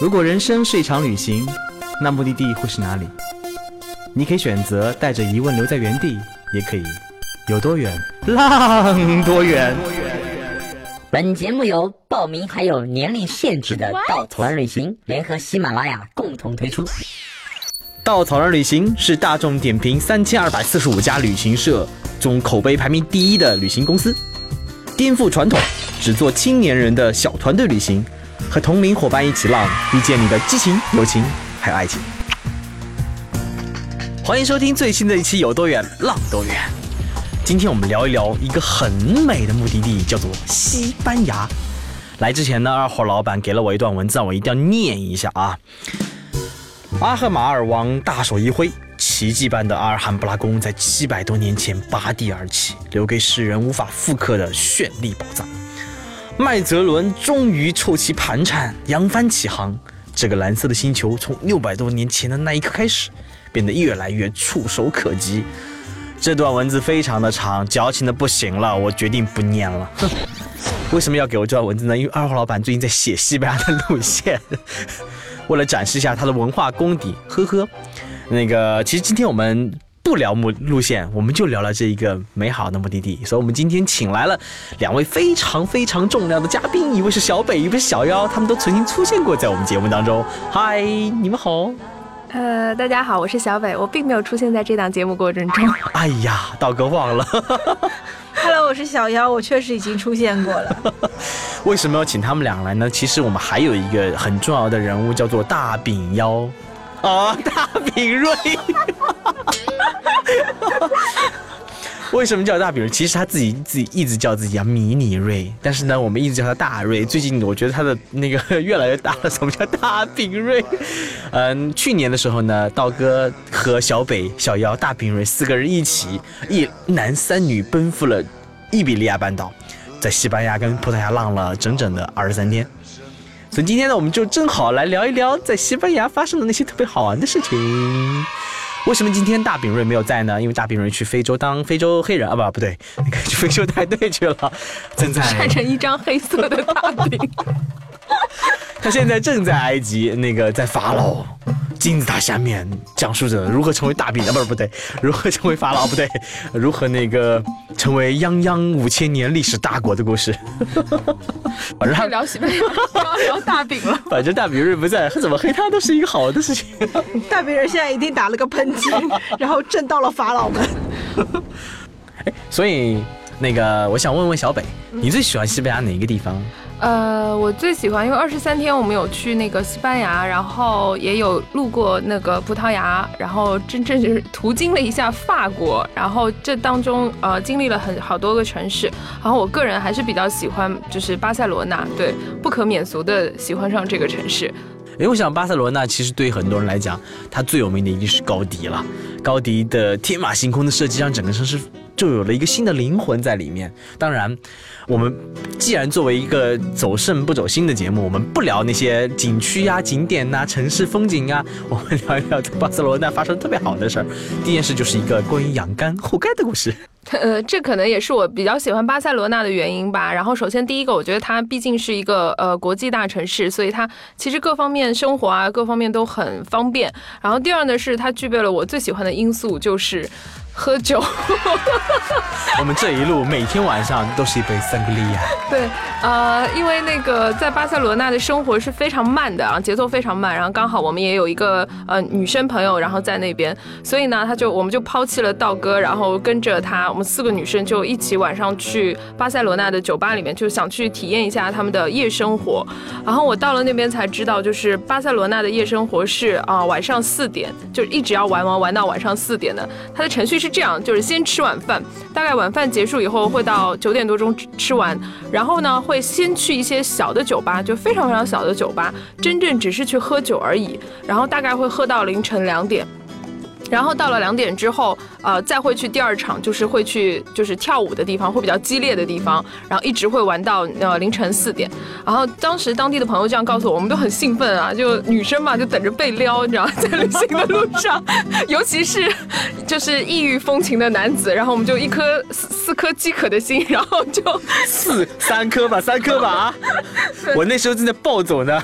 如果人生是一场旅行，那目的地会是哪里？你可以选择带着疑问留在原地，也可以有多远浪多远。本节目由报名还有年龄限制的稻草人旅行联合喜马拉雅共同推出。稻草人旅行是大众点评三千二百四十五家旅行社中口碑排名第一的旅行公司，颠覆传统，只做青年人的小团队旅行，和同龄伙伴一起浪，遇见你的激情、友情还有爱情。欢迎收听最新的一期《有多远浪多远》。今天我们聊一聊一个很美的目的地，叫做西班牙。来之前呢，二货老板给了我一段文字，我一定要念一下啊。阿赫马尔王大手一挥，奇迹般的阿尔罕布拉宫在七百多年前拔地而起，留给世人无法复刻的绚丽宝藏。麦哲伦终于凑齐盘缠，扬帆起航。这个蓝色的星球从六百多年前的那一刻开始，变得越来越触手可及。这段文字非常的长，矫情的不行了，我决定不念了。哼，为什么要给我这段文字呢？因为二号老板最近在写西班牙的路线。为了展示一下他的文化功底，呵呵，那个其实今天我们不聊目路线，我们就聊了这一个美好的目的地。所以，我们今天请来了两位非常非常重要的嘉宾，一位是小北，一位是小妖，他们都曾经出现过在我们节目当中。嗨，你们好。呃，大家好，我是小北，我并没有出现在这档节目过程中。哎呀，道哥忘了。Hello，我是小妖，我确实已经出现过了。为什么要请他们俩来呢？其实我们还有一个很重要的人物，叫做大饼妖。哦，大饼瑞。为什么叫大饼瑞？其实他自己自己一直叫自己叫迷你瑞，但是呢，我们一直叫他大瑞。最近我觉得他的那个越来越大了，什么叫大饼瑞？嗯，去年的时候呢，道哥和小北、小妖、大饼瑞四个人一起一男三女奔赴了伊比利亚半岛，在西班牙跟葡萄牙浪了整整的二十三天。所以今天呢，我们就正好来聊一聊在西班牙发生的那些特别好玩的事情。为什么今天大饼瑞没有在呢？因为大饼瑞去非洲当非洲黑人啊，不不对，那个去非洲带队去了，正在晒成一张黑色的大饼。他现在正在埃及，那个在法老金字塔下面讲述着如何成为大饼啊，不是不对，如何成为法老不对，如何那个成为泱泱五千年历史大国的故事。反正聊西班牙，要聊大饼了。反正大饼瑞不在，他怎么黑他都是一个好的事情。大饼人现在一定打了个喷嚏，然后震到了法老们。哎，所以那个我想问问小北，你最喜欢西班牙哪一个地方？呃，我最喜欢，因为二十三天我们有去那个西班牙，然后也有路过那个葡萄牙，然后真正就是途经了一下法国，然后这当中呃经历了很好多个城市，然后我个人还是比较喜欢就是巴塞罗那，对，不可免俗的喜欢上这个城市。因为我想巴塞罗那其实对很多人来讲，它最有名的一定是高迪了，高迪的天马行空的设计让整个城市就有了一个新的灵魂在里面。当然。我们既然作为一个走肾不走心的节目，我们不聊那些景区呀、景点呐、城市风景啊，我们聊一聊在巴塞罗那发生特别好的事儿。第一件事就是一个关于养肝护肝的故事。呃，这可能也是我比较喜欢巴塞罗那的原因吧。然后，首先第一个，我觉得它毕竟是一个呃国际大城市，所以它其实各方面生活啊，各方面都很方便。然后第二呢，是它具备了我最喜欢的因素，就是。喝酒，我们这一路每天晚上都是一杯桑格利亚。对，呃，因为那个在巴塞罗那的生活是非常慢的啊，节奏非常慢。然后刚好我们也有一个呃女生朋友，然后在那边，所以呢，他就我们就抛弃了道哥，然后跟着他，我们四个女生就一起晚上去巴塞罗那的酒吧里面，就想去体验一下他们的夜生活。然后我到了那边才知道，就是巴塞罗那的夜生活是啊晚上四点就一直要玩玩玩到晚上四点的，它的程序是。这样就是先吃晚饭，大概晚饭结束以后会到九点多钟吃完，然后呢会先去一些小的酒吧，就非常非常小的酒吧，真正只是去喝酒而已，然后大概会喝到凌晨两点。然后到了两点之后，呃，再会去第二场，就是会去就是跳舞的地方，会比较激烈的地方，然后一直会玩到呃凌晨四点。然后当时当地的朋友这样告诉我，我们都很兴奋啊，就女生嘛，就等着被撩，你知道，在旅行的路上，尤其是就是异域风情的男子，然后我们就一颗四四颗饥渴的心，然后就四三颗吧，三颗吧啊！我那时候正在暴走呢。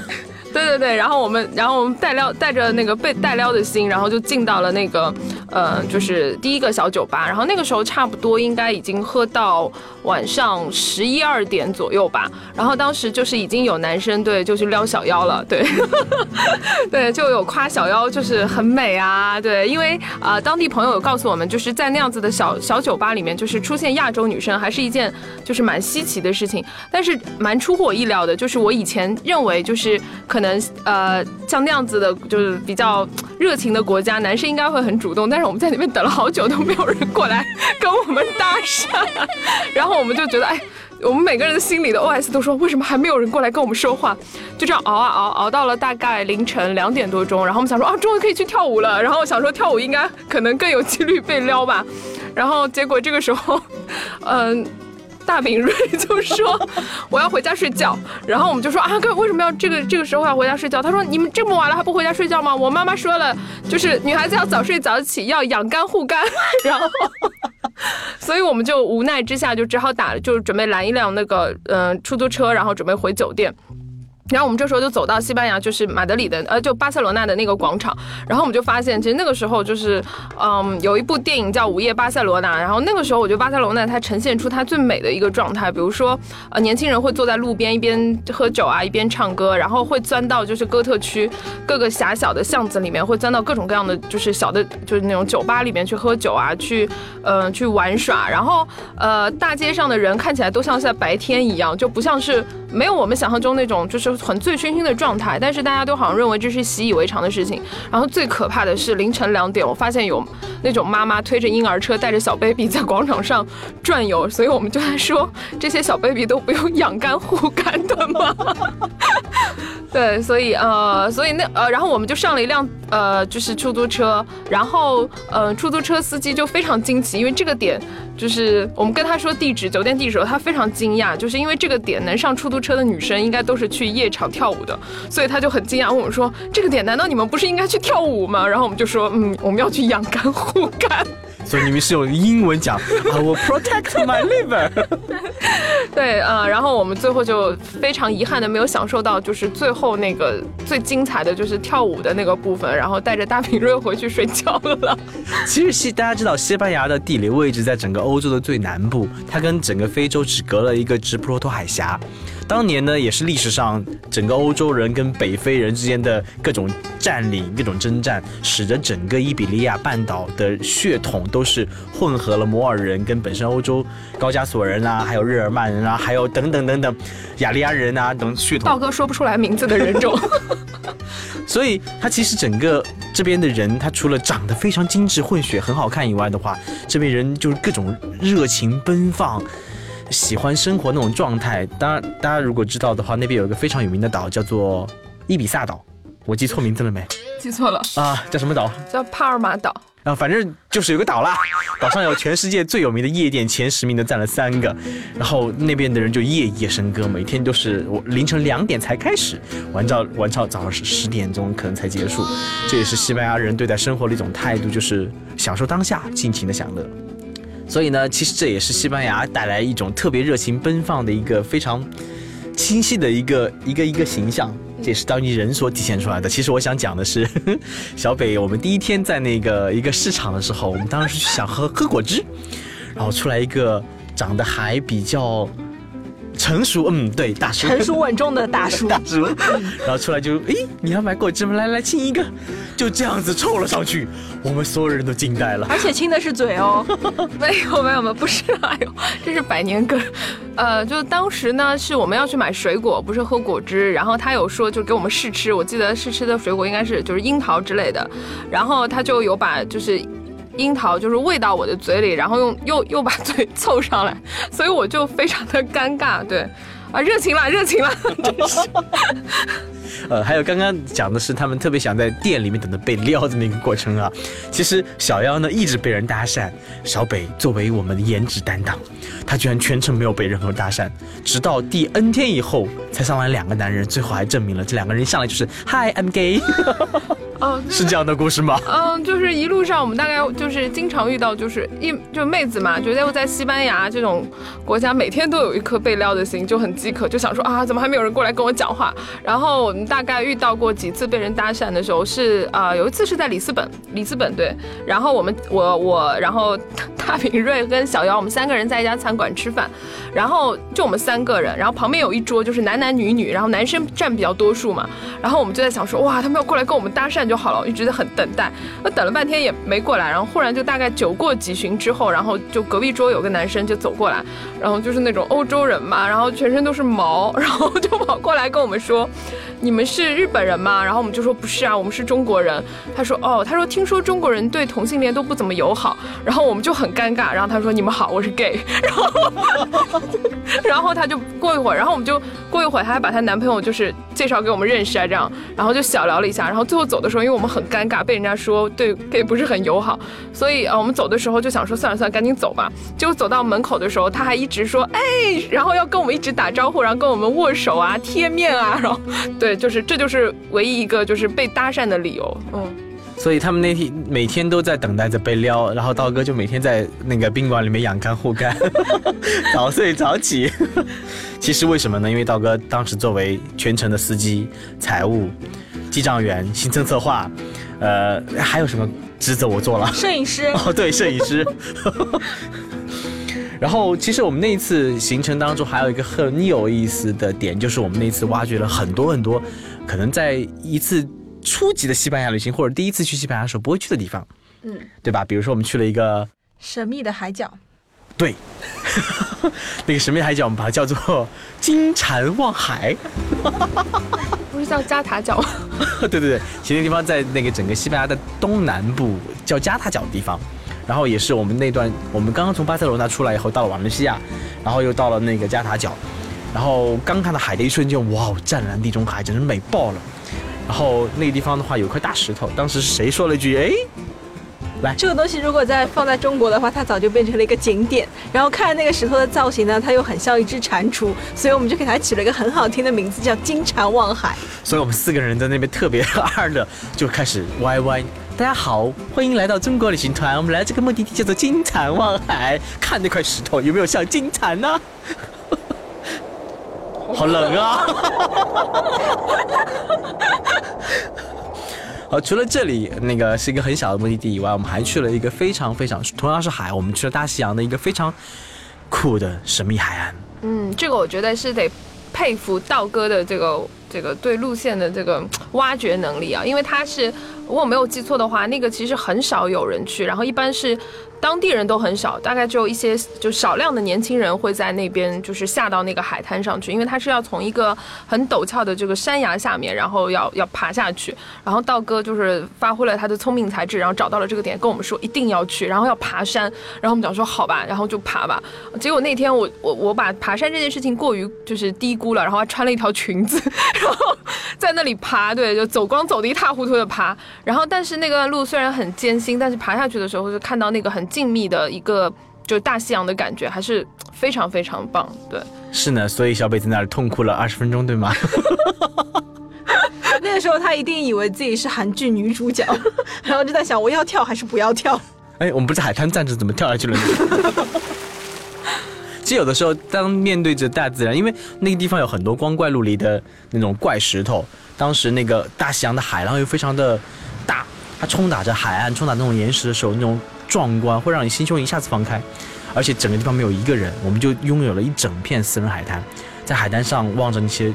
对对对，然后我们，然后我们带撩带着那个被带撩的心，然后就进到了那个，呃，就是第一个小酒吧。然后那个时候差不多应该已经喝到晚上十一二点左右吧。然后当时就是已经有男生对，就去撩小妖了，对，对，就有夸小妖就是很美啊，对，因为啊，当地朋友有告诉我们，就是在那样子的小小酒吧里面，就是出现亚洲女生还是一件就是蛮稀奇的事情。但是蛮出乎我意料的，就是我以前认为就是可能。呃，像那样子的，就是比较热情的国家，男生应该会很主动。但但是我们在里面等了好久，都没有人过来跟我们搭讪。然后我们就觉得，哎，我们每个人心里的 OS 都说，为什么还没有人过来跟我们说话？就这样熬啊熬，熬到了大概凌晨两点多钟。然后我们想说，啊，终于可以去跳舞了。然后想说，跳舞应该可能更有几率被撩吧。然后结果这个时候，嗯。大饼瑞就说我要回家睡觉，然后我们就说啊哥为什么要这个这个时候要回家睡觉？他说你们这么晚了还不回家睡觉吗？我妈妈说了，就是女孩子要早睡早起，要养肝护肝。然后，所以我们就无奈之下就只好打，就是准备拦一辆那个嗯出租车，然后准备回酒店。然后我们这时候就走到西班牙，就是马德里的，呃，就巴塞罗那的那个广场。然后我们就发现，其实那个时候就是，嗯，有一部电影叫《午夜巴塞罗那》。然后那个时候，我觉得巴塞罗那它呈现出它最美的一个状态。比如说，呃，年轻人会坐在路边一边喝酒啊，一边唱歌，然后会钻到就是哥特区各个狭小的巷子里面，会钻到各种各样的就是小的，就是那种酒吧里面去喝酒啊，去，呃，去玩耍。然后，呃，大街上的人看起来都像是在白天一样，就不像是没有我们想象中那种就是。很醉醺醺的状态，但是大家都好像认为这是习以为常的事情。然后最可怕的是凌晨两点，我发现有那种妈妈推着婴儿车带着小 baby 在广场上转悠，所以我们就在说这些小 baby 都不用养肝护肝的吗？对，所以呃，所以那呃，然后我们就上了一辆呃，就是出租车，然后呃，出租车司机就非常惊奇，因为这个点就是我们跟他说地址酒店地址的时候，他非常惊讶，就是因为这个点能上出租车的女生应该都是去夜场跳舞的，所以他就很惊讶问我们说，这个点难道你们不是应该去跳舞吗？然后我们就说，嗯，我们要去养肝护肝。所以你们是用英文讲，I will protect my liver。对，呃，然后我们最后就非常遗憾的没有享受到，就是最后那个最精彩的就是跳舞的那个部分，然后带着大平瑞回去睡觉了。其实西大家知道，西班牙的地理位置在整个欧洲的最南部，它跟整个非洲只隔了一个直布罗陀海峡。当年呢，也是历史上整个欧洲人跟北非人之间的各种占领、各种征战，使得整个伊比利亚半岛的血统都是混合了摩尔人跟本身欧洲高加索人啊，还有日耳曼人啊，还有等等等等雅利安人啊等血统。道哥说不出来名字的人种。所以他其实整个这边的人，他除了长得非常精致、混血很好看以外的话，这边人就是各种热情奔放。喜欢生活那种状态，当然，大家如果知道的话，那边有一个非常有名的岛叫做伊比萨岛，我记错名字了没？记错了啊，叫什么岛？叫帕尔马岛。啊，反正就是有个岛啦，岛上有全世界最有名的夜店，前十名的占了三个，然后那边的人就夜夜笙歌，每天都是我凌晨两点才开始，玩到玩到早上十十点钟可能才结束，这也是西班牙人对待生活的一种态度，就是享受当下，尽情的享乐。所以呢，其实这也是西班牙带来一种特别热情奔放的一个非常清晰的一个一个一个形象，这也是当地人所体现出来的。其实我想讲的是，小北，我们第一天在那个一个市场的时候，我们当时想喝喝果汁，然后出来一个长得还比较。成熟，嗯，对，大叔，成熟稳重的大叔，大叔，然后出来就，诶，你要买果汁吗？来来，亲一个，就这样子凑了上去，我们所有人都惊呆了，而且亲的是嘴哦，没有没有没有，不是，哎呦，这是百年梗，呃，就当时呢是我们要去买水果，不是喝果汁，然后他有说就给我们试吃，我记得试吃的水果应该是就是樱桃之类的，然后他就有把就是。樱桃就是喂到我的嘴里，然后用 又又把嘴凑上来，所以我就非常的尴尬。对，啊，热情了，热情了，真是。呃，还有刚刚讲的是他们特别想在店里面等着被撩这么一个过程啊。其实小妖呢一直被人搭讪，小北作为我们的颜值担当，他居然全程没有被任何搭讪，直到第 N 天以后才上来两个男人，最后还证明了这两个人一上来就是 Hi I'm gay。哦，是这样的故事吗？嗯，就是一路上我们大概就是经常遇到，就是一就妹子嘛，觉得在西班牙这种国家，每天都有一颗被撩的心，就很饥渴，就想说啊，怎么还没有人过来跟我讲话？然后我们大概遇到过几次被人搭讪的时候，是啊，有一次是在里斯本，里斯本对，然后我们我我，然后大平瑞跟小姚，我们三个人在一家餐馆吃饭，然后就我们三个人，然后旁边有一桌就是男男女女，然后男生占比较多数嘛，然后我们就在想说，哇，他们要过来跟我们搭讪。就好了，一直在很等待，那等了半天也没过来，然后忽然就大概酒过几巡之后，然后就隔壁桌有个男生就走过来，然后就是那种欧洲人嘛，然后全身都是毛，然后就跑过来跟我们说：“你们是日本人吗？”然后我们就说：“不是啊，我们是中国人。”他说：“哦，他说听说中国人对同性恋都不怎么友好。”然后我们就很尴尬，然后他说：“你们好，我是 gay。”然后，然后他就过一会儿，然后我们就过一会儿，他还把他男朋友就是介绍给我们认识啊，这样，然后就小聊了一下，然后最后走的时候。因为我们很尴尬，被人家说对 gay 不是很友好，所以呃，我们走的时候就想说算了算了，赶紧走吧。结果走到门口的时候，他还一直说哎，然后要跟我们一直打招呼，然后跟我们握手啊、贴面啊，然后对，就是这就是唯一一个就是被搭讪的理由。嗯，所以他们那天每天都在等待着被撩，然后道哥就每天在那个宾馆里面养肝护肝，早睡早起。其实为什么呢？因为道哥当时作为全程的司机、财务。记账员、行程策划，呃，还有什么职责我做了？摄影师哦，对，摄影师。然后，其实我们那一次行程当中还有一个很有意思的点，就是我们那次挖掘了很多很多，可能在一次初级的西班牙旅行或者第一次去西班牙的时候不会去的地方，嗯，对吧？比如说我们去了一个神秘的海角，对，那个神秘海角我们把它叫做金蝉望海。不是叫加塔角 吗？对对对，其实那地方在那个整个西班牙的东南部，叫加塔角的地方。然后也是我们那段，我们刚刚从巴塞罗那出来以后，到了瓦伦西亚，然后又到了那个加塔角，然后刚看到海的一瞬间，哇，湛蓝地中海，简直美爆了。然后那个地方的话，有块大石头，当时是谁说了一句？哎。来，这个东西如果在放在中国的话，它早就变成了一个景点。然后看那个石头的造型呢，它又很像一只蟾蜍，所以我们就给它起了一个很好听的名字，叫金蟾望海。所以我们四个人在那边特别二的就开始歪歪。大家好，欢迎来到中国旅行团，我们来这个目的地叫做金蝉望海，看那块石头有没有像金蝉呢？好冷啊！好，除了这里那个是一个很小的目的地以外，我们还去了一个非常非常同样是海，我们去了大西洋的一个非常酷的神秘海岸。嗯，这个我觉得是得佩服道哥的这个这个对路线的这个挖掘能力啊，因为他是如果没有记错的话，那个其实很少有人去，然后一般是。当地人都很少，大概只有一些就少量的年轻人会在那边，就是下到那个海滩上去，因为他是要从一个很陡峭的这个山崖下面，然后要要爬下去。然后道哥就是发挥了他的聪明才智，然后找到了这个点，跟我们说一定要去，然后要爬山。然后我们讲说好吧，然后就爬吧。结果那天我我我把爬山这件事情过于就是低估了，然后还穿了一条裙子，然后在那里爬，对，就走光走的一塌糊涂的爬。然后但是那个路虽然很艰辛，但是爬下去的时候就看到那个很。静谧的一个就是大西洋的感觉，还是非常非常棒。对，是呢，所以小北在那儿痛哭了二十分钟，对吗？那个时候他一定以为自己是韩剧女主角，然后就在想我要跳还是不要跳。哎，我们不是海滩站着，怎么跳下去了？其实有的时候，当面对着大自然，因为那个地方有很多光怪陆离的那种怪石头，当时那个大西洋的海浪又非常的大，它冲打着海岸，冲打那种岩石的时候，那种。壮观会让你心胸一下子放开，而且整个地方没有一个人，我们就拥有了一整片私人海滩，在海滩上望着那些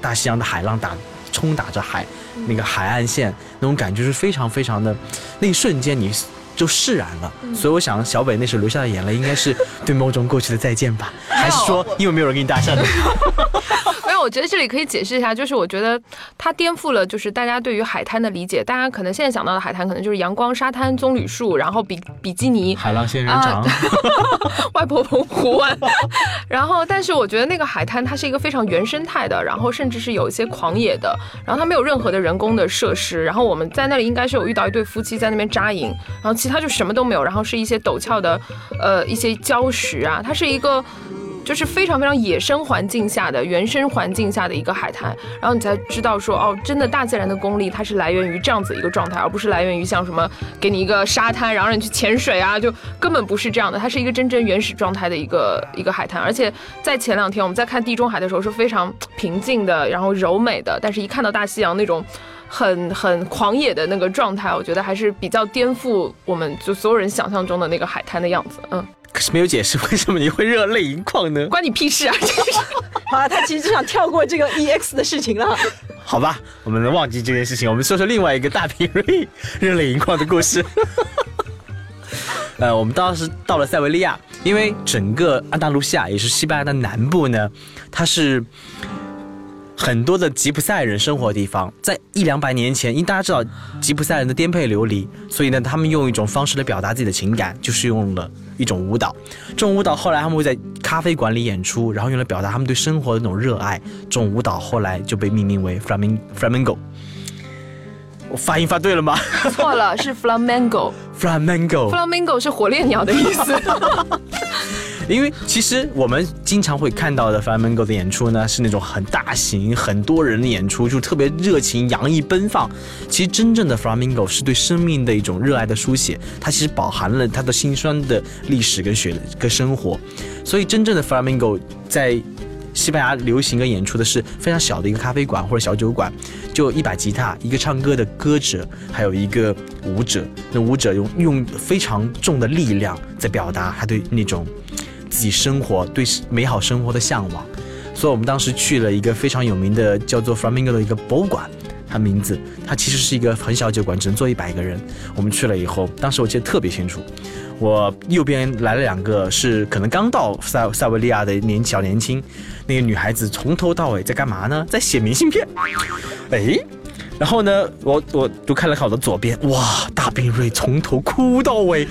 大西洋的海浪打冲打着海，那个海岸线那种感觉是非常非常的，那一瞬间你就释然了。所以我想小北那时候流下的眼泪，应该是对某种过去的再见吧，还是说因为没有人给你搭讪？但我觉得这里可以解释一下，就是我觉得它颠覆了就是大家对于海滩的理解。大家可能现在想到的海滩，可能就是阳光、沙滩、棕榈树，然后比比基尼、海浪仙人掌、外婆澎湖湾。然后，但是我觉得那个海滩它是一个非常原生态的，然后甚至是有一些狂野的，然后它没有任何的人工的设施。然后我们在那里应该是有遇到一对夫妻在那边扎营，然后其他就什么都没有，然后是一些陡峭的，呃，一些礁石啊，它是一个。就是非常非常野生环境下的原生环境下的一个海滩，然后你才知道说哦，真的大自然的功力它是来源于这样子一个状态，而不是来源于像什么给你一个沙滩，然后让你去潜水啊，就根本不是这样的，它是一个真正原始状态的一个一个海滩。而且在前两天我们在看地中海的时候是非常平静的，然后柔美的，但是一看到大西洋那种很很狂野的那个状态，我觉得还是比较颠覆我们就所有人想象中的那个海滩的样子，嗯。可是没有解释为什么你会热泪盈眶呢？关你屁事啊！好了，他其实就想跳过这个 EX 的事情了。好吧，我们能忘记这件事情，我们说说另外一个大平瑞热泪盈眶的故事。呃，我们当时到了塞维利亚，因为整个安达卢西亚也是西班牙的南部呢，它是。很多的吉普赛人生活的地方，在一两百年前，因为大家知道吉普赛人的颠沛流离，所以呢，他们用一种方式来表达自己的情感，就是用了一种舞蹈。这种舞蹈后来他们会在咖啡馆里演出，然后用来表达他们对生活的那种热爱。这种舞蹈后来就被命名为 flamin flamenco。我发音发对了吗？错了，是 flamenco。flamenco。flamingo 是火烈鸟的意思。因为其实我们经常会看到的 flamenco 的演出呢，是那种很大型、很多人的演出，就特别热情、洋溢、奔放。其实真正的 flamenco 是对生命的一种热爱的书写，它其实饱含了它的辛酸的历史跟血跟生活。所以真正的 flamenco 在西班牙流行跟演出的是非常小的一个咖啡馆或者小酒馆，就一把吉他、一个唱歌的歌者，还有一个舞者。那舞者用用非常重的力量在表达他对那种。自己生活对美好生活的向往，所以我们当时去了一个非常有名的叫做 Flamingo 的一个博物馆，它名字它其实是一个很小酒馆，只能坐一百个人。我们去了以后，当时我记得特别清楚，我右边来了两个是可能刚到塞塞维利亚的年小年轻，那个女孩子从头到尾在干嘛呢？在写明信片。哎。然后呢，我我就看了看我的左边，哇，大冰瑞从头哭到尾，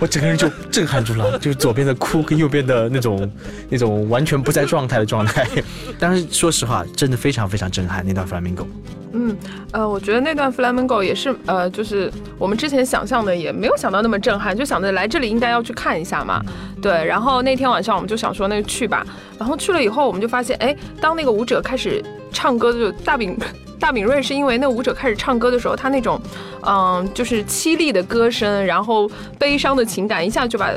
我整个人就震撼住了，就是左边的哭跟右边的那种那种完全不在状态的状态。但是说实话，真的非常非常震撼那段 flamenco。嗯，呃，我觉得那段 flamenco 也是，呃，就是我们之前想象的也没有想到那么震撼，就想着来这里应该要去看一下嘛。对，然后那天晚上我们就想说那就去吧，然后去了以后我们就发现，哎，当那个舞者开始唱歌，就大饼。大敏瑞是因为那舞者开始唱歌的时候，他那种，嗯，就是凄厉的歌声，然后悲伤的情感一下就把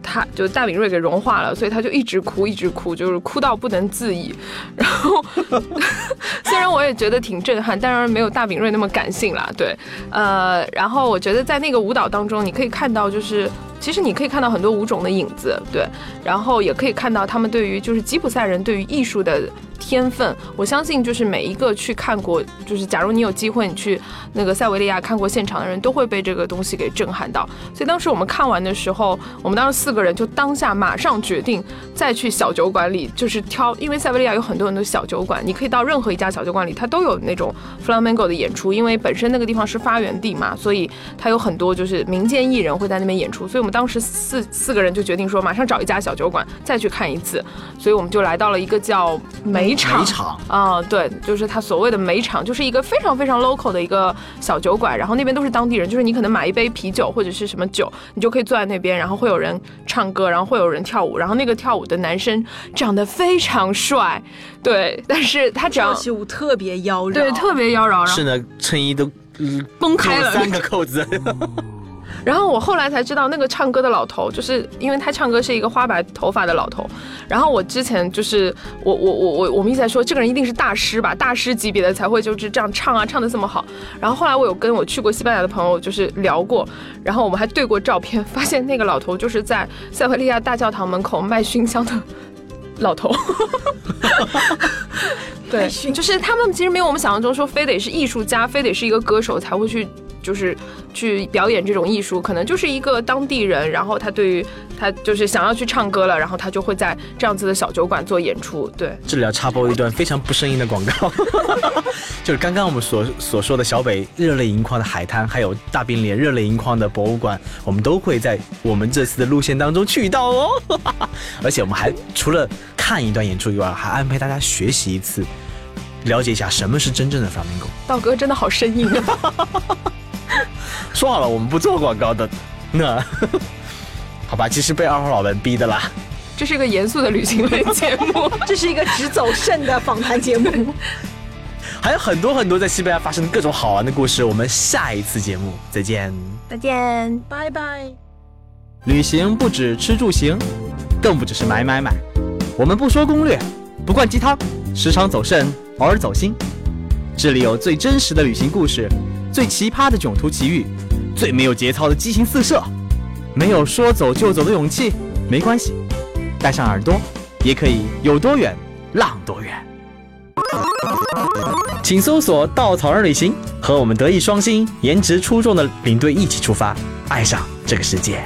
他就大敏瑞给融化了，所以他就一直哭，一直哭，就是哭到不能自已。然后 虽然我也觉得挺震撼，当然没有大敏瑞那么感性啦。对，呃，然后我觉得在那个舞蹈当中，你可以看到就是。其实你可以看到很多舞种的影子，对，然后也可以看到他们对于就是吉普赛人对于艺术的天分。我相信就是每一个去看过，就是假如你有机会你去那个塞维利亚看过现场的人，都会被这个东西给震撼到。所以当时我们看完的时候，我们当时四个人就当下马上决定再去小酒馆里，就是挑，因为塞维利亚有很多很多小酒馆，你可以到任何一家小酒馆里，它都有那种 flamenco 的演出，因为本身那个地方是发源地嘛，所以它有很多就是民间艺人会在那边演出，所以我们。当时四四个人就决定说，马上找一家小酒馆再去看一次，所以我们就来到了一个叫梅煤场。煤场啊，对，就是他所谓的煤场，就是一个非常非常 local 的一个小酒馆，然后那边都是当地人，就是你可能买一杯啤酒或者是什么酒，你就可以坐在那边，然后会有人唱歌，然后会有人跳舞，然后那个跳舞的男生长得非常帅，对，但是他跳起舞特别妖娆，对，特别妖娆，是呢，衬衣都崩开了三个扣子。然后我后来才知道，那个唱歌的老头，就是因为他唱歌是一个花白头发的老头。然后我之前就是我我我我我们一直在说，这个人一定是大师吧，大师级别的才会就是这样唱啊，唱的这么好。然后后来我有跟我去过西班牙的朋友就是聊过，然后我们还对过照片，发现那个老头就是在塞维利亚大教堂门口卖熏香的老头。对，就是他们其实没有我们想象中说非得是艺术家，非得是一个歌手才会去。就是去表演这种艺术，可能就是一个当地人，然后他对于他就是想要去唱歌了，然后他就会在这样子的小酒馆做演出。对，这里要插播一段非常不生硬的广告，就是刚刚我们所所说的小北热泪盈眶的海滩，还有大冰脸热泪盈眶的博物馆，我们都会在我们这次的路线当中去到哦。而且我们还除了看一段演出以外，还安排大家学习一次，了解一下什么是真正的 flamenco。道哥真的好生硬啊！说好了，我们不做广告的，那 好吧，其实被二号老板逼的啦。这是一个严肃的旅行类节目，这是一个只走肾的访谈节目，还有很多很多在西班牙发生的各种好玩的故事。我们下一次节目再见，再见，拜拜。旅行不止吃住行，更不只是买买买。我们不说攻略，不灌鸡汤，时常走肾，偶尔走心。这里有最真实的旅行故事，最奇葩的囧途奇遇，最没有节操的激情四射。没有说走就走的勇气，没关系，带上耳朵，也可以有多远浪多远。请搜索“稻草人旅行”，和我们德艺双馨、颜值出众的领队一起出发，爱上这个世界。